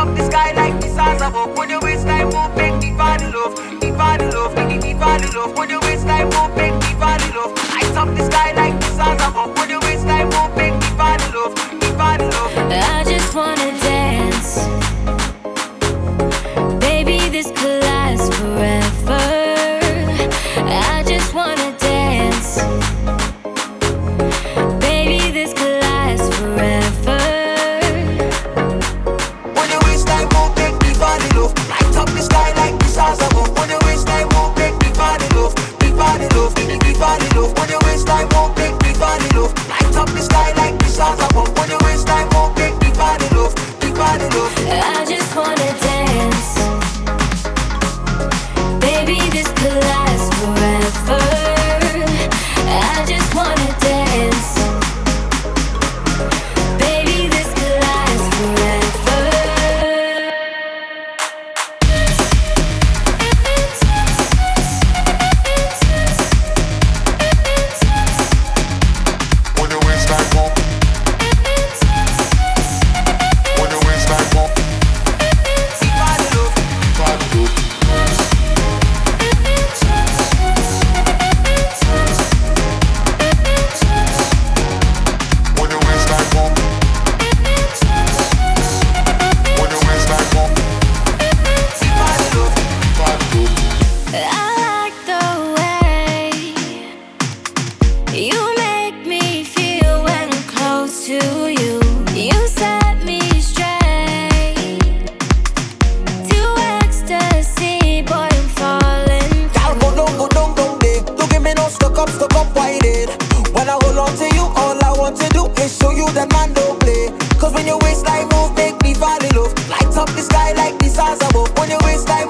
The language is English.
up the sky like the stars above. Put your I move, make it Como yo up, stop, up, winded. When I hold on to you, all I want to do is show you that man don't play. Cause when your waistline move, make me fall in love. Light up the sky like the stars above. When your waistline